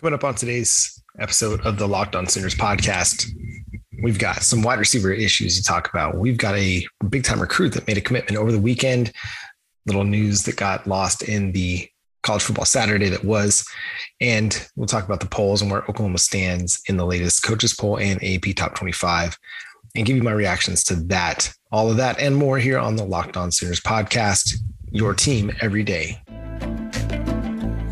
Coming up on today's episode of the Locked On Sooners podcast, we've got some wide receiver issues to talk about. We've got a big time recruit that made a commitment over the weekend. Little news that got lost in the college football Saturday that was. And we'll talk about the polls and where Oklahoma stands in the latest coaches poll and AP top 25 and give you my reactions to that, all of that, and more here on the Locked On Sooners podcast, your team every day.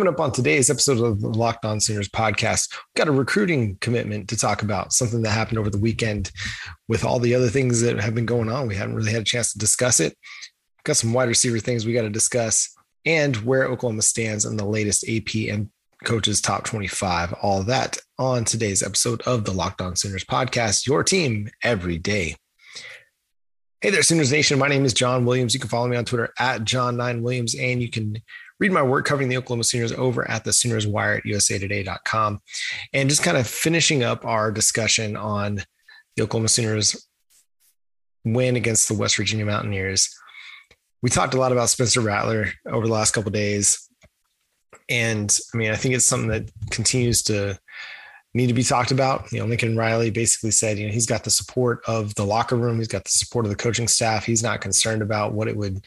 Coming up on today's episode of the Locked On Sooners podcast, we've got a recruiting commitment to talk about, something that happened over the weekend with all the other things that have been going on. We haven't really had a chance to discuss it. We've got some wide receiver things we got to discuss and where Oklahoma stands in the latest AP and coaches top 25. All that on today's episode of the Locked On Sooners podcast, your team every day. Hey there, Sooners Nation. My name is John Williams. You can follow me on Twitter at John9Williams, and you can read my work covering the Oklahoma Sooners over at the Sooners Wire at usatoday.com. And just kind of finishing up our discussion on the Oklahoma Sooners win against the West Virginia Mountaineers. We talked a lot about Spencer Rattler over the last couple days. And I mean, I think it's something that continues to need to be talked about. You know, Lincoln Riley basically said, you know, he's got the support of the locker room, he's got the support of the coaching staff. He's not concerned about what it would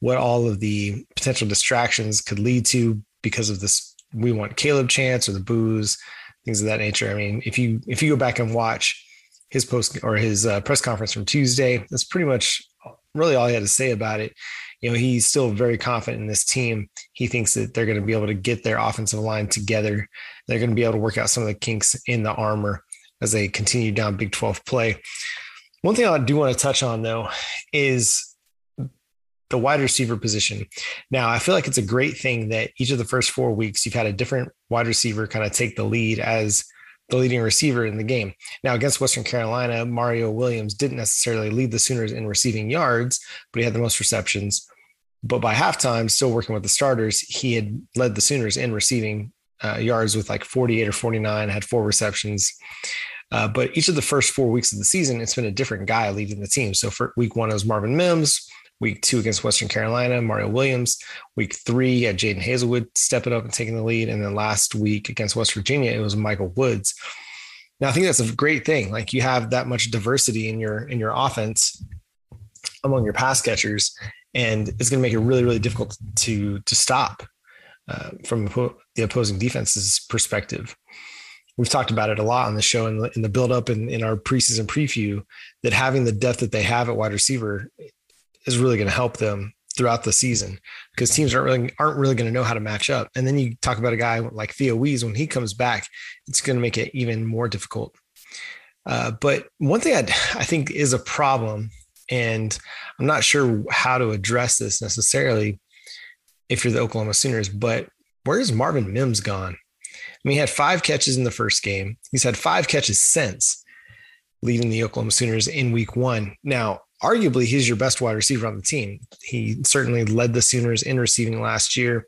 what all of the potential distractions could lead to because of this we want Caleb chance or the boos, things of that nature. I mean, if you if you go back and watch his post or his uh, press conference from Tuesday, that's pretty much really all he had to say about it. You know, he's still very confident in this team. He thinks that they're going to be able to get their offensive line together. They're going to be able to work out some of the kinks in the armor as they continue down Big 12 play. One thing I do want to touch on though is the wide receiver position. Now, I feel like it's a great thing that each of the first four weeks you've had a different wide receiver kind of take the lead as the leading receiver in the game. Now, against Western Carolina, Mario Williams didn't necessarily lead the Sooners in receiving yards, but he had the most receptions. But by halftime, still working with the starters, he had led the Sooners in receiving uh, yards with like 48 or 49, had four receptions. Uh, but each of the first four weeks of the season, it's been a different guy leading the team. So for week one, it was Marvin Mims. Week two against Western Carolina, Mario Williams. Week three, at Jadon Haselwood stepping up and taking the lead. And then last week against West Virginia, it was Michael Woods. Now I think that's a great thing. Like you have that much diversity in your in your offense among your pass catchers, and it's going to make it really really difficult to to stop uh, from the opposing defense's perspective. We've talked about it a lot on the show in the, in the build up and in our preseason preview that having the depth that they have at wide receiver is really going to help them throughout the season because teams aren't really aren't really going to know how to match up. And then you talk about a guy like Theo Wease when he comes back, it's going to make it even more difficult. Uh, but one thing I'd, I think is a problem, and I'm not sure how to address this necessarily if you're the Oklahoma Sooners, but where's Marvin Mims gone? I mean, he had five catches in the first game. He's had five catches since leading the Oklahoma Sooners in week one. Now, arguably he's your best wide receiver on the team. He certainly led the Sooners in receiving last year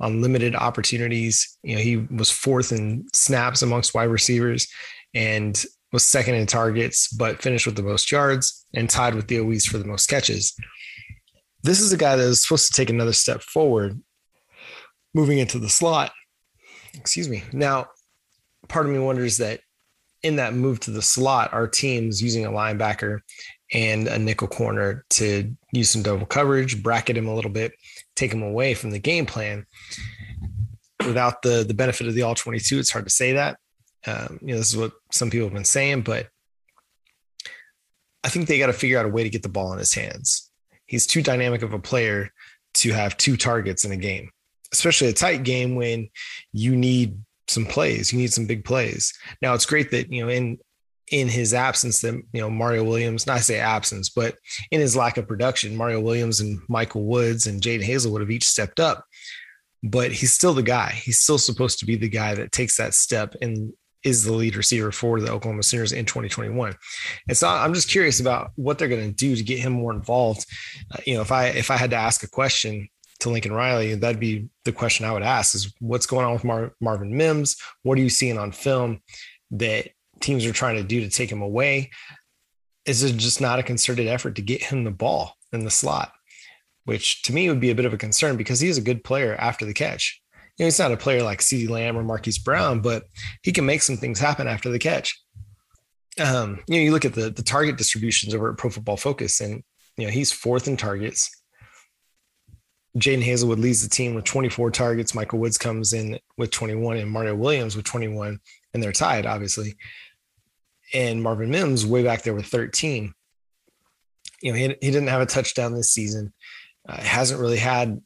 on limited opportunities. You know, he was fourth in snaps amongst wide receivers and was second in targets, but finished with the most yards and tied with Theo Wease for the most catches. This is a guy that is supposed to take another step forward moving into the slot. Excuse me. Now, part of me wonders that in that move to the slot, our team's using a linebacker and a nickel corner to use some double coverage, bracket him a little bit, take him away from the game plan. Without the the benefit of the all 22, it's hard to say that. Um, you know, this is what some people have been saying, but I think they got to figure out a way to get the ball in his hands. He's too dynamic of a player to have two targets in a game, especially a tight game when you need some plays. You need some big plays. Now it's great that you know in in his absence that you know Mario Williams, not to say absence, but in his lack of production, Mario Williams and Michael Woods and Jadon Haselwood have each stepped up. But he's still the guy. He's still supposed to be the guy that takes that step and is the lead receiver for the Oklahoma Sooners in 2021. And so I'm just curious about what they're going to do to get him more involved. Uh, you know, if I if I had to ask a question to Lincoln Riley, that'd be the question I would ask: is what's going on with Mar- Marvin Mims? What are you seeing on film that teams are trying to do to take him away? Is it just not a concerted effort to get him the ball in the slot? Which to me would be a bit of a concern because he is a good player after the catch you know, he's not a player like CeeDee Lamb or Marquise Brown, but he can make some things happen after the catch. Um, you know, you look at the the target distributions over at Pro Football Focus, and you know he's fourth in targets. Jadon Haselwood leads the team with 24 targets. Michael Woods comes in with 21, and Mario Williams with 21, and they're tied, obviously. And Marvin Mims way back there with 13. You know, he, he didn't have a touchdown this season. Uh, hasn't really had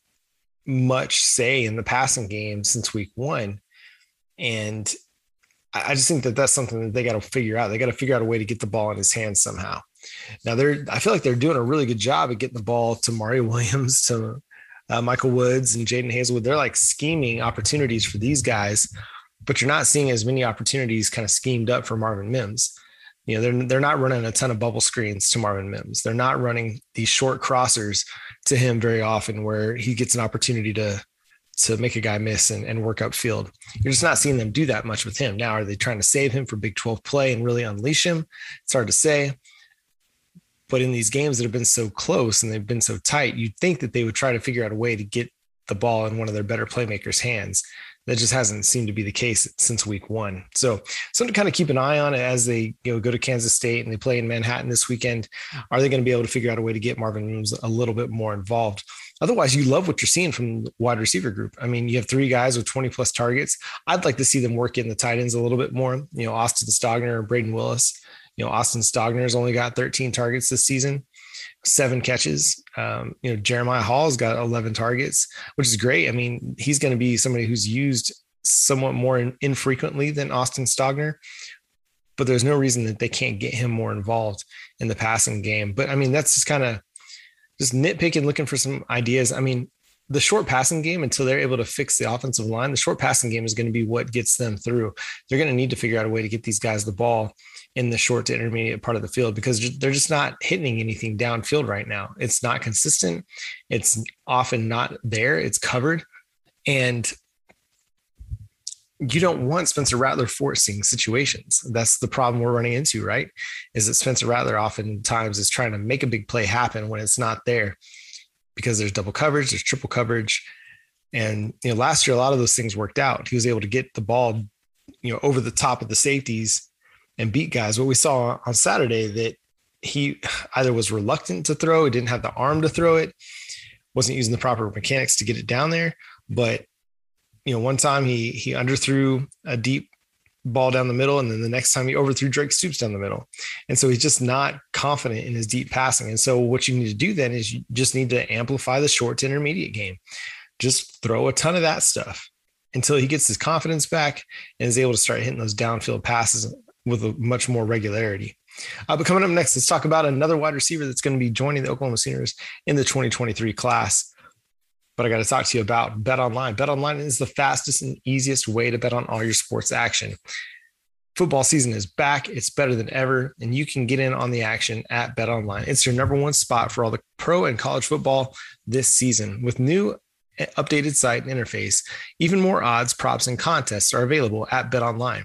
much say in the passing game since week one. And I just think that that's something that they got to figure out. They got to figure out a way to get the ball in his hands somehow. Now they're, I feel like they're doing a really good job at getting the ball to Mario Williams, to uh, Michael Woods, and Jadon Haselwood. They're like scheming opportunities for these guys, but you're not seeing as many opportunities kind of schemed up for Marvin Mims. You know, they're they're not running a ton of bubble screens to Marvin Mims. They're not running these short crossers to him very often where he gets an opportunity to to make a guy miss and, and work upfield. You're just not seeing them do that much with him. Now, are they trying to save him for Big 12 play and really unleash him? It's hard to say. But in these games that have been so close and they've been so tight, you'd think that they would try to figure out a way to get the ball in one of their better playmakers' hands. That just hasn't seemed to be the case since week one. So something to kind of keep an eye on as they you know go to Kansas State and they play in Manhattan this weekend. Are they going to be able to figure out a way to get Marvin Mims a little bit more involved? Otherwise, you love what you're seeing from the wide receiver group. I mean, you have three guys with 20 plus targets. I'd like to see them work in the tight ends a little bit more. You know, Austin Stogner and Brayden Willis. You know, Austin Stogner's only got 13 targets this season seven catches. Um, you know, Jeremiah Hall's got 11 targets, which is great. I mean, he's going to be somebody who's used somewhat more in, infrequently than Austin Stogner, but there's no reason that they can't get him more involved in the passing game. But I mean, that's just kind of just nitpicking, looking for some ideas. I mean, the short passing game until they're able to fix the offensive line, the short passing game is going to be what gets them through. They're going to need to figure out a way to get these guys the ball in the short to intermediate part of the field because they're just not hitting anything downfield right now. It's not consistent. It's often not there. It's covered. And you don't want Spencer Rattler forcing situations. That's the problem we're running into, right? Is that Spencer Rattler oftentimes is trying to make a big play happen when it's not there because there's double coverage, there's triple coverage. And you know, last year a lot of those things worked out. He was able to get the ball, you know, over the top of the safeties and beat guys. What we saw on Saturday that he either was reluctant to throw, he didn't have the arm to throw it, wasn't using the proper mechanics to get it down there. But you know, one time he he underthrew a deep ball down the middle, and then the next time he overthrew Drake Stoops down the middle. And so he's just not confident in his deep passing. And so what you need to do then is you just need to amplify the short to intermediate game. Just throw a ton of that stuff until he gets his confidence back and is able to start hitting those downfield passes with a much more regularity. Uh, but coming up next, let's talk about another wide receiver that's going to be joining the Oklahoma Sooners in the 2023 class. But I got to talk to you about Bet Online. Bet Online is the fastest and easiest way to bet on all your sports action. Football season is back. It's better than ever, and you can get in on the action at Bet Online. It's your number one spot for all the pro and college football this season. With new updated site and interface, even more odds, props, and contests are available at Bet Online.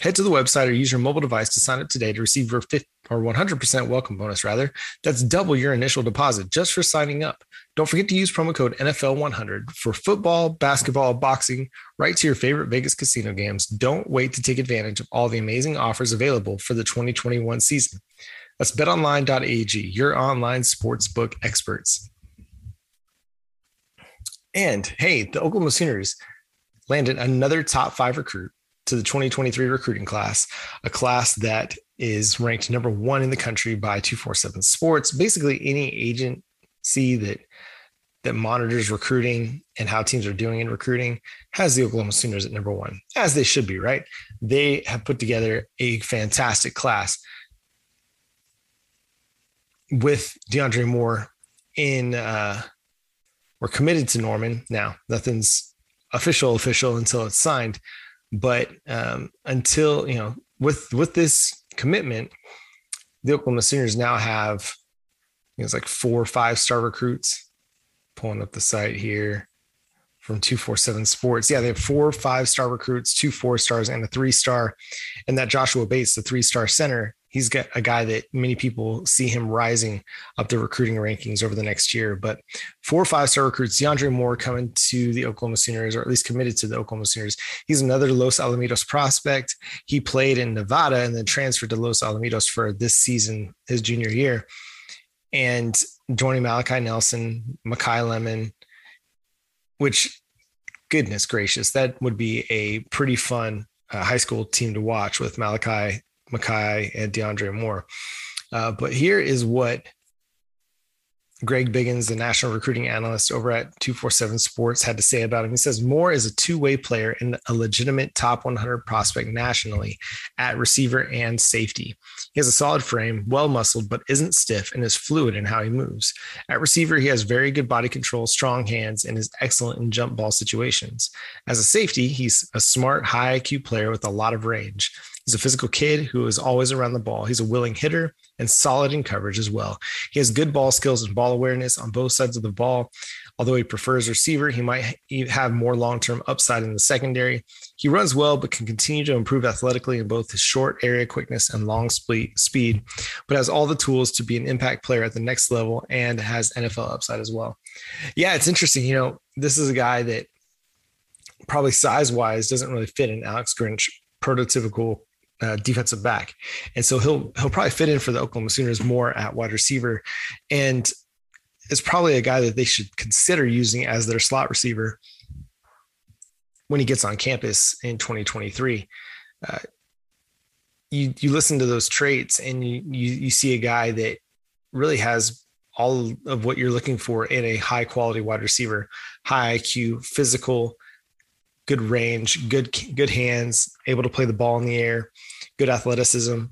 Head to the website or use your mobile device to sign up today to receive your 50 or 100% welcome bonus, rather. That's double your initial deposit just for signing up. Don't forget to use promo code NFL100 for football, basketball, boxing, right to your favorite Vegas casino games. Don't wait to take advantage of all the amazing offers available for the 2021 season. That's betonline.ag, your online sportsbook experts. And hey, the Oklahoma Sooners landed another top five recruit to the 2023 recruiting class, a class that is ranked number one in the country by 247 Sports. Basically, any agency that that monitors recruiting and how teams are doing in recruiting has the Oklahoma Sooners at number one, as they should be, right? They have put together a fantastic class with DeAndre Moore in. Uh, we're committed to Norman now. Nothing's official official until it's signed But um, until you know, with with this commitment, the Oklahoma Sooners now have you know, it's like four or five star recruits. Pulling up the site here from 247 Sports. Yeah, they have four five star recruits, two four stars, and a three star. And that Joshua Bates, the three star center, he's got a guy that many people see him rising up the recruiting rankings over the next year. But four or five star recruits, DeAndre Moore coming to the Oklahoma Sooners, or at least committed to the Oklahoma Sooners. He's another Los Alamitos prospect. He played in Nevada and then transferred to Los Alamitos for this season, his junior year. And joining Malachi Nelson, Makai Lemon, which goodness gracious, that would be a pretty fun uh, high school team to watch with Malachi Makai and DeAndre Moore. Uh, but here is what Greg Biggins, the national recruiting analyst over at 247 Sports, had to say about him. He says Moore is a two way player and a legitimate top 100 prospect nationally at receiver and safety. He has a solid frame, well muscled, but isn't stiff and is fluid in how he moves. At receiver, he has very good body control, strong hands, and is excellent in jump ball situations. As a safety, he's a smart, high IQ player with a lot of range. He's a physical kid who is always around the ball. He's a willing hitter and solid in coverage as well. He has good ball skills and ball awareness on both sides of the ball. Although he prefers receiver, he might have more long term upside in the secondary. He runs well, but can continue to improve athletically in both his short area quickness and long speed, but has all the tools to be an impact player at the next level and has NFL upside as well. Yeah, it's interesting. You know, this is a guy that probably size wise doesn't really fit in Alex Grinch prototypical uh, defensive back, and so he'll he'll probably fit in for the Oklahoma Sooners more at wide receiver, and is probably a guy that they should consider using as their slot receiver when he gets on campus in 2023. Uh, you you listen to those traits and you, you you see a guy that really has all of what you're looking for in a high quality wide receiver, high IQ, physical, good range, good good hands, able to play the ball in the air, good athleticism.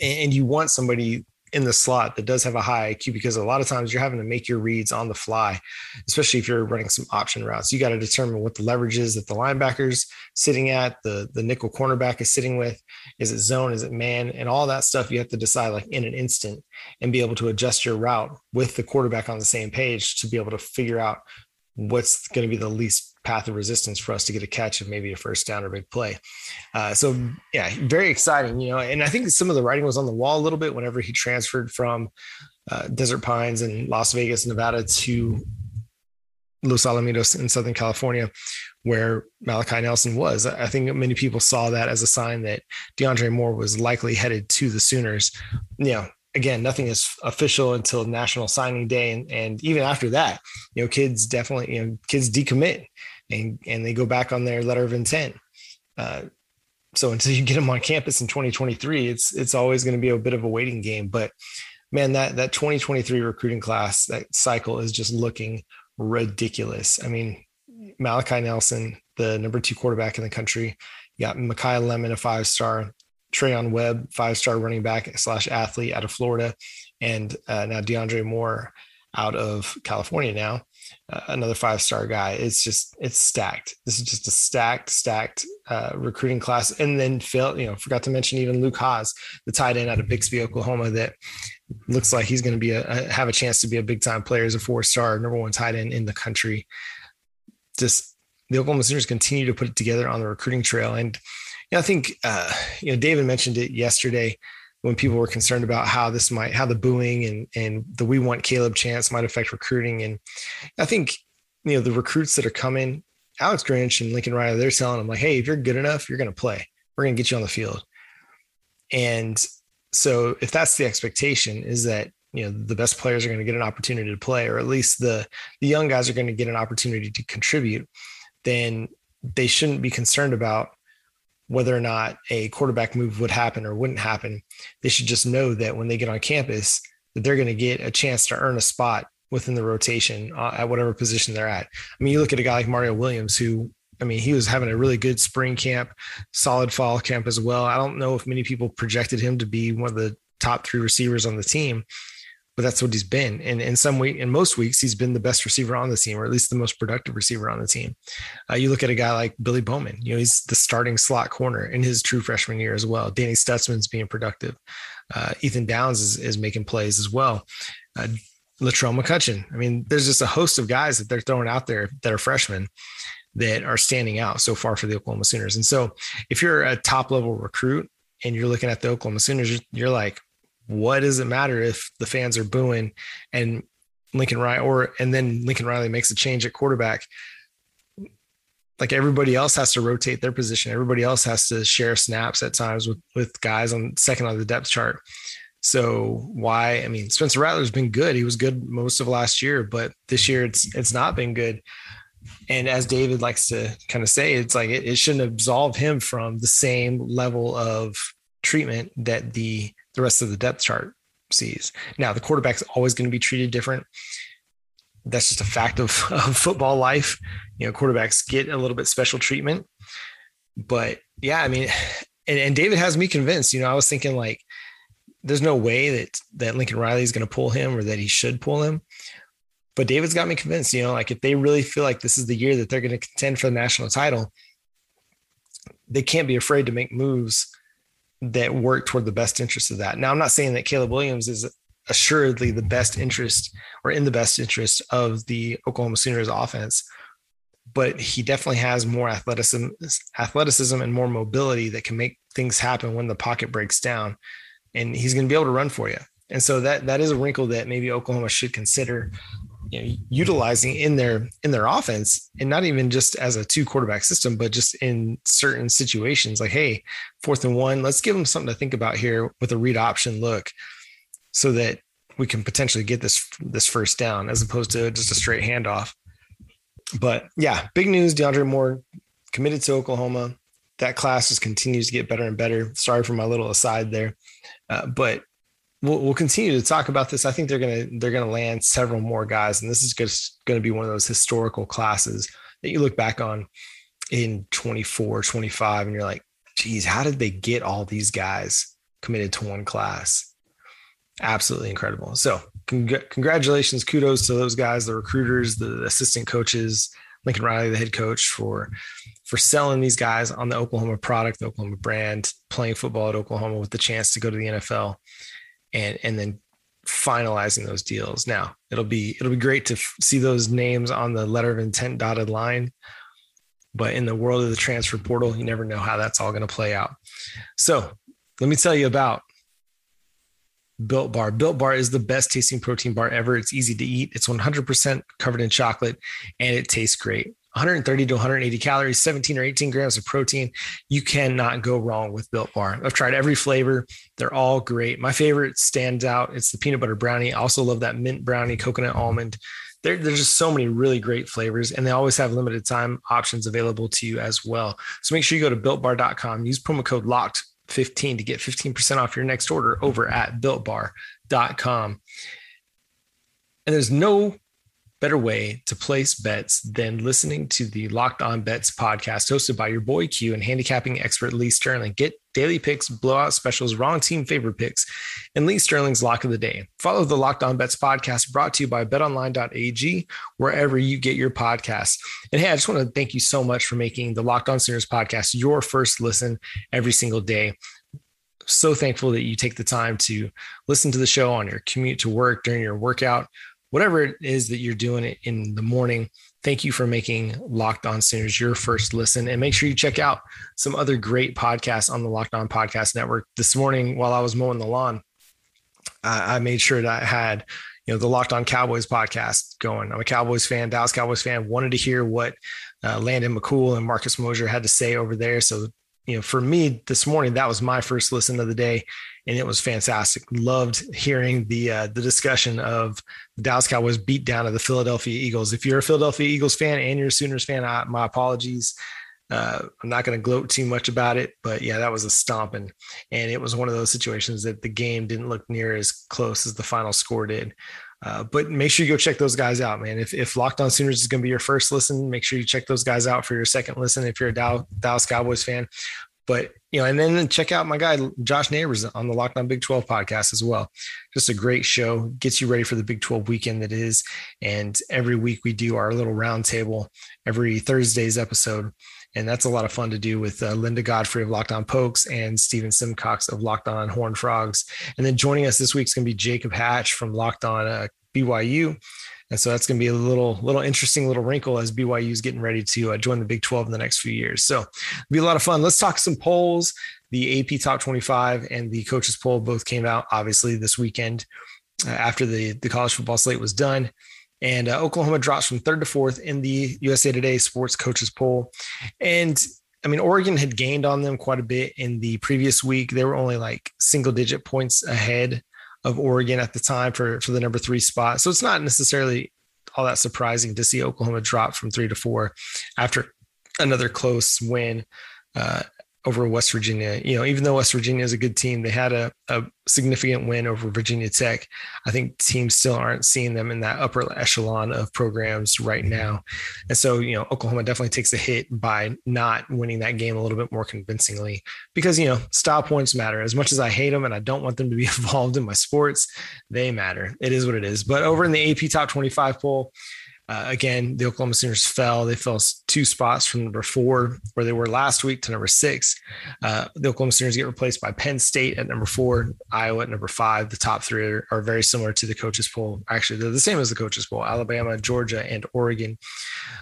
And you want somebody in the slot that does have a high IQ because a lot of times you're having to make your reads on the fly, especially if you're running some option routes. You got to determine what the leverage is that the linebacker's sitting at, the the nickel cornerback is sitting with. Is it zone? Is it man? And all that stuff you have to decide like in an instant and be able to adjust your route with the quarterback on the same page to be able to figure out what's going to be the least path of resistance for us to get a catch and maybe a first down or big play. Uh, so yeah, very exciting, you know. And I think some of the writing was on the wall a little bit whenever he transferred from uh, Desert Pines in Las Vegas, Nevada to Los Alamitos in Southern California, where Malachi Nelson was. I think many people saw that as a sign that DeAndre Moore was likely headed to the Sooners. You know, again, nothing is official until National Signing Day, and and even after that, you know, kids definitely, you know, kids decommit and and they go back on their letter of intent. Uh, so until you get them on campus in 2023, it's it's always going to be a bit of a waiting game. But man, that that 2023 recruiting class, that cycle is just looking ridiculous. I mean, Malachi Nelson, the number two quarterback in the country, you got Makai Lemon, a five star, Treyaun Webb, five star running back slash athlete out of Florida, and uh, now DeAndre Moore out of California now, uh, another five star guy. It's just it's stacked. This is just a stacked, stacked uh, recruiting class. And then Phil, you know, forgot to mention even Luke Hasz, the tight end out of Bixby, Oklahoma, that looks like he's going to be a, a have a chance to be a big time player as a four star number one tight end in the country. Just the Oklahoma Sooners continue to put it together on the recruiting trail and know, I think uh, you know David mentioned it yesterday when people were concerned about how this might how the booing and and the we want Caleb chance might affect recruiting. And I think you know the recruits that are coming, Alex Grinch and Lincoln Riley, they're telling them like, hey, if you're good enough, you're going to play. We're going to get you on the field. And so if that's the expectation, is that you know the best players are going to get an opportunity to play, or at least the the young guys are going to get an opportunity to contribute, then they shouldn't be concerned about whether or not a quarterback move would happen or wouldn't happen. They should just know that when they get on campus, that they're going to get a chance to earn a spot within the rotation uh, at whatever position they're at. I mean, you look at a guy like Mario Williams, who I mean, he was having a really good spring camp, solid fall camp as well. I don't know if many people projected him to be one of the top three receivers on the team, but that's what he's been. And in some week, in most weeks, he's been the best receiver on the team, or at least the most productive receiver on the team. Uh, you look at a guy like Billy Bowman, you know, he's the starting slot corner in his true freshman year as well. Danny Stutsman's being productive. Uh, Ethan Downs is, is making plays as well. Uh, Latrell McCutcheon. I mean, there's just a host of guys that they're throwing out there that are freshmen that are standing out so far for the Oklahoma Sooners. And so if you're a top level recruit and you're looking at the Oklahoma Sooners, you're like, what does it matter if the fans are booing and Lincoln Riley or and then Lincoln Riley makes a change at quarterback? Like everybody else has to rotate their position. Everybody else has to share snaps at times with with guys on second on the depth chart. So why? I mean, Spencer Rattler's been good. He was good most of last year, but this year it's it's not been good. And as David likes to kind of say, it's like it, it shouldn't absolve him from the same level of treatment that the the rest of the depth chart sees. Now, the quarterback's always going to be treated different. That's just a fact of, of football life. You know, quarterbacks get a little bit special treatment. But yeah, I mean, and, and David has me convinced. You know, I was thinking like, there's no way that that Lincoln Riley is going to pull him or that he should pull him. But David's got me convinced. You know, like if they really feel like this is the year that they're going to contend for the national title, they can't be afraid to make moves that work toward the best interest of that. Now, I'm not saying that Caleb Williams is assuredly the best interest or in the best interest of the Oklahoma Sooners offense, but he definitely has more athleticism, athleticism and more mobility that can make things happen when the pocket breaks down. And he's going to be able to run for you. And so that that is a wrinkle that maybe Oklahoma should consider you know, utilizing in their in their offense and not even just as a two quarterback system but just in certain situations like hey fourth and one let's give them something to think about here with a read option look so that we can potentially get this this first down as opposed to just a straight handoff. But yeah big news DeAndre Moore committed to Oklahoma. That class just continues to get better and better. Sorry for my little aside there. Uh, but we'll, we'll continue to talk about this. I think they're gonna they're gonna land several more guys, and this is just going to be one of those historical classes that you look back on in 24, 25, and you're like, geez, how did they get all these guys committed to one class? Absolutely incredible. So, cong- congratulations, kudos to those guys, the recruiters, the assistant coaches, Lincoln Riley, the head coach, for for selling these guys on the Oklahoma product, the Oklahoma brand, playing football at Oklahoma with the chance to go to the NFL and and then finalizing those deals. Now it'll be it'll be great to f- see those names on the letter of intent dotted line, but in the world of the transfer portal, you never know how that's all going to play out. So let me tell you about Built Bar. Built Bar is the best tasting protein bar ever. It's easy to eat. It's 100% covered in chocolate and it tastes great. 130 to 180 calories, 17 or 18 grams of protein. You cannot go wrong with Built Bar. I've tried every flavor. They're all great. My favorite stands out. It's the peanut butter brownie. I also love that mint brownie, coconut almond. There, there's just so many really great flavors, and they always have limited time options available to you as well. So make sure you go to builtbar.com, use promo code LOCKED15 to get 15% off your next order over at builtbar.com. And there's no better way to place bets than listening to the Locked On Bets podcast hosted by your boy Q and handicapping expert Lee Sterling. Get daily picks, blowout specials, wrong team favorite picks, and Lee Sterling's lock of the day. Follow the Locked On Bets podcast brought to you by betonline.ag, wherever you get your podcasts. And hey, I just want to thank you so much for making the Locked On Sooners podcast your first listen every single day so thankful that you take the time to listen to the show on your commute to work during your workout whatever it is that you're doing in the morning, thank you for making Locked On Sooners your first listen. And make sure you check out some other great podcasts on the Locked On Podcast Network. This morning, while I was mowing the lawn, I made sure that I had, you know, the Locked On Cowboys podcast going. I'm a Cowboys fan, Dallas Cowboys fan. Wanted to hear what uh, Landon McCool and Marcus Mosher had to say over there. So, you know, for me this morning, that was my first listen of the day and it was fantastic. Loved hearing the uh, the discussion of the Dallas Cowboys beat down of the Philadelphia Eagles. If you're a Philadelphia Eagles fan and you're a Sooners fan, I, my apologies. Uh, I'm not going to gloat too much about it, but yeah, that was a stomping, and it was one of those situations that the game didn't look near as close as the final score did. Uh, but make sure you go check those guys out, man. If, if Locked On Sooners is going to be your first listen, make sure you check those guys out for your second listen. If you're a Dallas Cowboys fan, But you know, and then check out my guy Josh Neighbors on the Locked On Big 12 podcast as well. Just a great show, gets you ready for the Big 12 weekend that is. And every week we do our little roundtable every Thursday's episode. And that's a lot of fun to do with uh, Linda Godfrey of Locked On Pokes and Stephen Simcox of Locked On Horned Frogs. And then joining us this week is going to be Jacob Hatch from Locked On uh, BYU. And so that's going to be a little, little interesting little wrinkle as BYU is getting ready to uh, join the Big 12 in the next few years. So it'll be a lot of fun. Let's talk some polls. The AP Top 25 and the coaches poll both came out obviously this weekend uh, after the the college football slate was done. And uh, Oklahoma drops from third to fourth in the USA Today Sports Coaches poll. And I mean, Oregon had gained on them quite a bit in the previous week. They were only like single digit points ahead of Oregon at the time for, for the number three spot. So it's not necessarily all that surprising to see Oklahoma drop from three to four after another close win uh, over West Virginia. You know, even though West Virginia is a good team, they had a, a significant win over Virginia Tech. I think teams still aren't seeing them in that upper echelon of programs right mm-hmm. now. And so, you know, Oklahoma definitely takes a hit by not winning that game a little bit more convincingly because, you know, style points matter. As much as I hate them and I don't want them to be involved in my sports, they matter. It is what it is. But over in the AP Top 25 poll, uh, again, the Oklahoma Sooners fell. They fell two spots from number four, where they were last week, to number six. Uh, the Oklahoma Sooners get replaced by Penn State at number four, Iowa at number five. The top three are, are very similar to the coaches poll. Actually, they're the same as the coaches poll: Alabama, Georgia, and Oregon.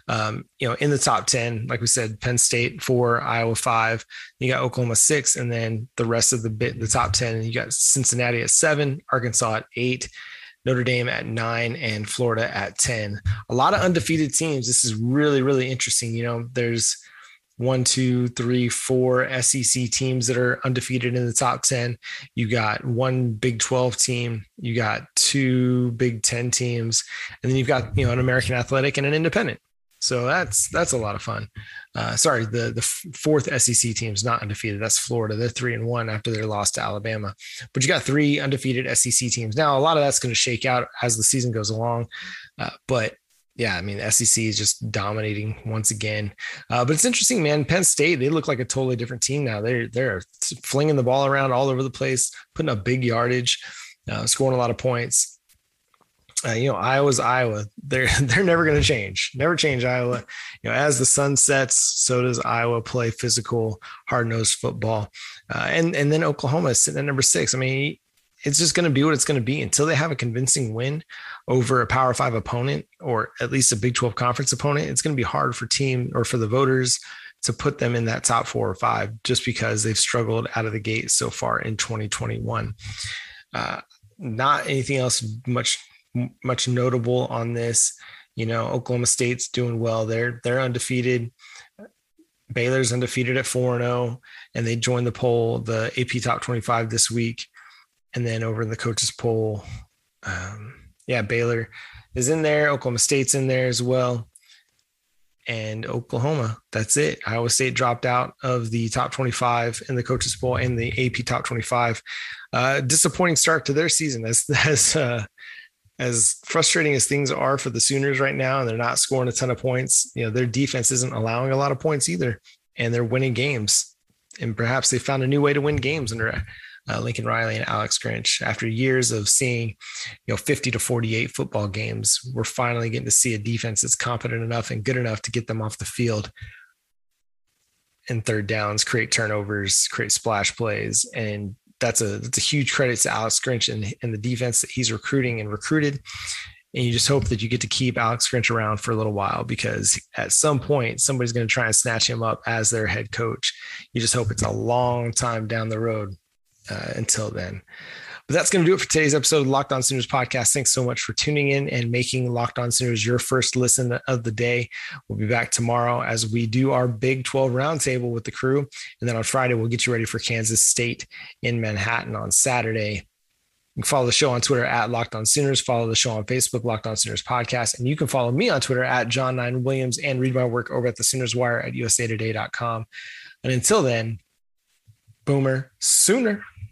Um, you know, in the top ten, like we said, Penn State four, Iowa five. You got Oklahoma six, and then the rest of the bit, the top ten. You got Cincinnati at seven, Arkansas at eight. Notre Dame at nine, and Florida at 10. A lot of undefeated teams. This is really, really interesting. You know, there's one, two, three, four SEC teams that are undefeated in the top 10. You got one Big 12 team, you got two Big 10 teams, and then you've got, you know, an American athletic and an independent. So that's that's a lot of fun. Uh, sorry, the the fourth SEC team is not undefeated. That's Florida. They're three and one after their loss to Alabama. But you got three undefeated SEC teams. Now a lot of that's going to shake out as the season goes along. Uh, but yeah, I mean SEC is just dominating once again. Uh, but it's interesting, man. Penn State they look like a totally different team now. They're they're flinging the ball around all over the place, putting up big yardage, uh, scoring a lot of points uh, you know, Iowa's Iowa. They're they're never going to change. Never change Iowa. You know, as the sun sets, so does Iowa play physical, hard nosed football. Uh, and and then Oklahoma is sitting at number six. I mean, it's just going to be what it's going to be until they have a convincing win over a Power Five opponent or at least a Big Twelve conference opponent. It's going to be hard for team or for the voters to put them in that top four or five just because they've struggled out of the gate so far in 2021. Uh, not anything else much much notable on this. You know, Oklahoma State's doing well. They're they're undefeated. Baylor's undefeated at 4 0, and they joined the poll, the AP Top 25 this week. And then over in the coaches poll, um, yeah, Baylor is in there. Oklahoma State's in there as well. And Oklahoma, that's it. Iowa State dropped out of the top 25 in the coaches poll and the AP top 25. Uh, disappointing start to their season as, as uh, as frustrating as things are for the Sooners right now, and they're not scoring a ton of points, you know, their defense isn't allowing a lot of points either, and they're winning games. And perhaps they found a new way to win games under uh, Lincoln Riley and Alex Grinch. After years of seeing, you know, 50 to 48 football games, we're finally getting to see a defense that's competent enough and good enough to get them off the field in third downs, create turnovers, create splash plays, and that's a that's a huge credit to Alex Grinch and, and the defense that he's recruiting and recruited. And you just hope that you get to keep Alex Grinch around for a little while because at some point somebody's going to try and snatch him up as their head coach. You just hope it's a long time down the road uh, until then. But that's going to do it for today's episode of Locked On Sooners podcast. Thanks so much for tuning in and making Locked On Sooners your first listen of the day. We'll be back tomorrow as we do our Big 12 roundtable with the crew. And then on Friday, we'll get you ready for Kansas State in Manhattan on Saturday. You can follow the show on Twitter at Locked On Sooners. Follow the show on Facebook, Locked On Sooners Podcast. And you can follow me on Twitter at John Nine Williams and read my work over at the Sooners Wire at usatoday.com. And until then, Boomer Sooner.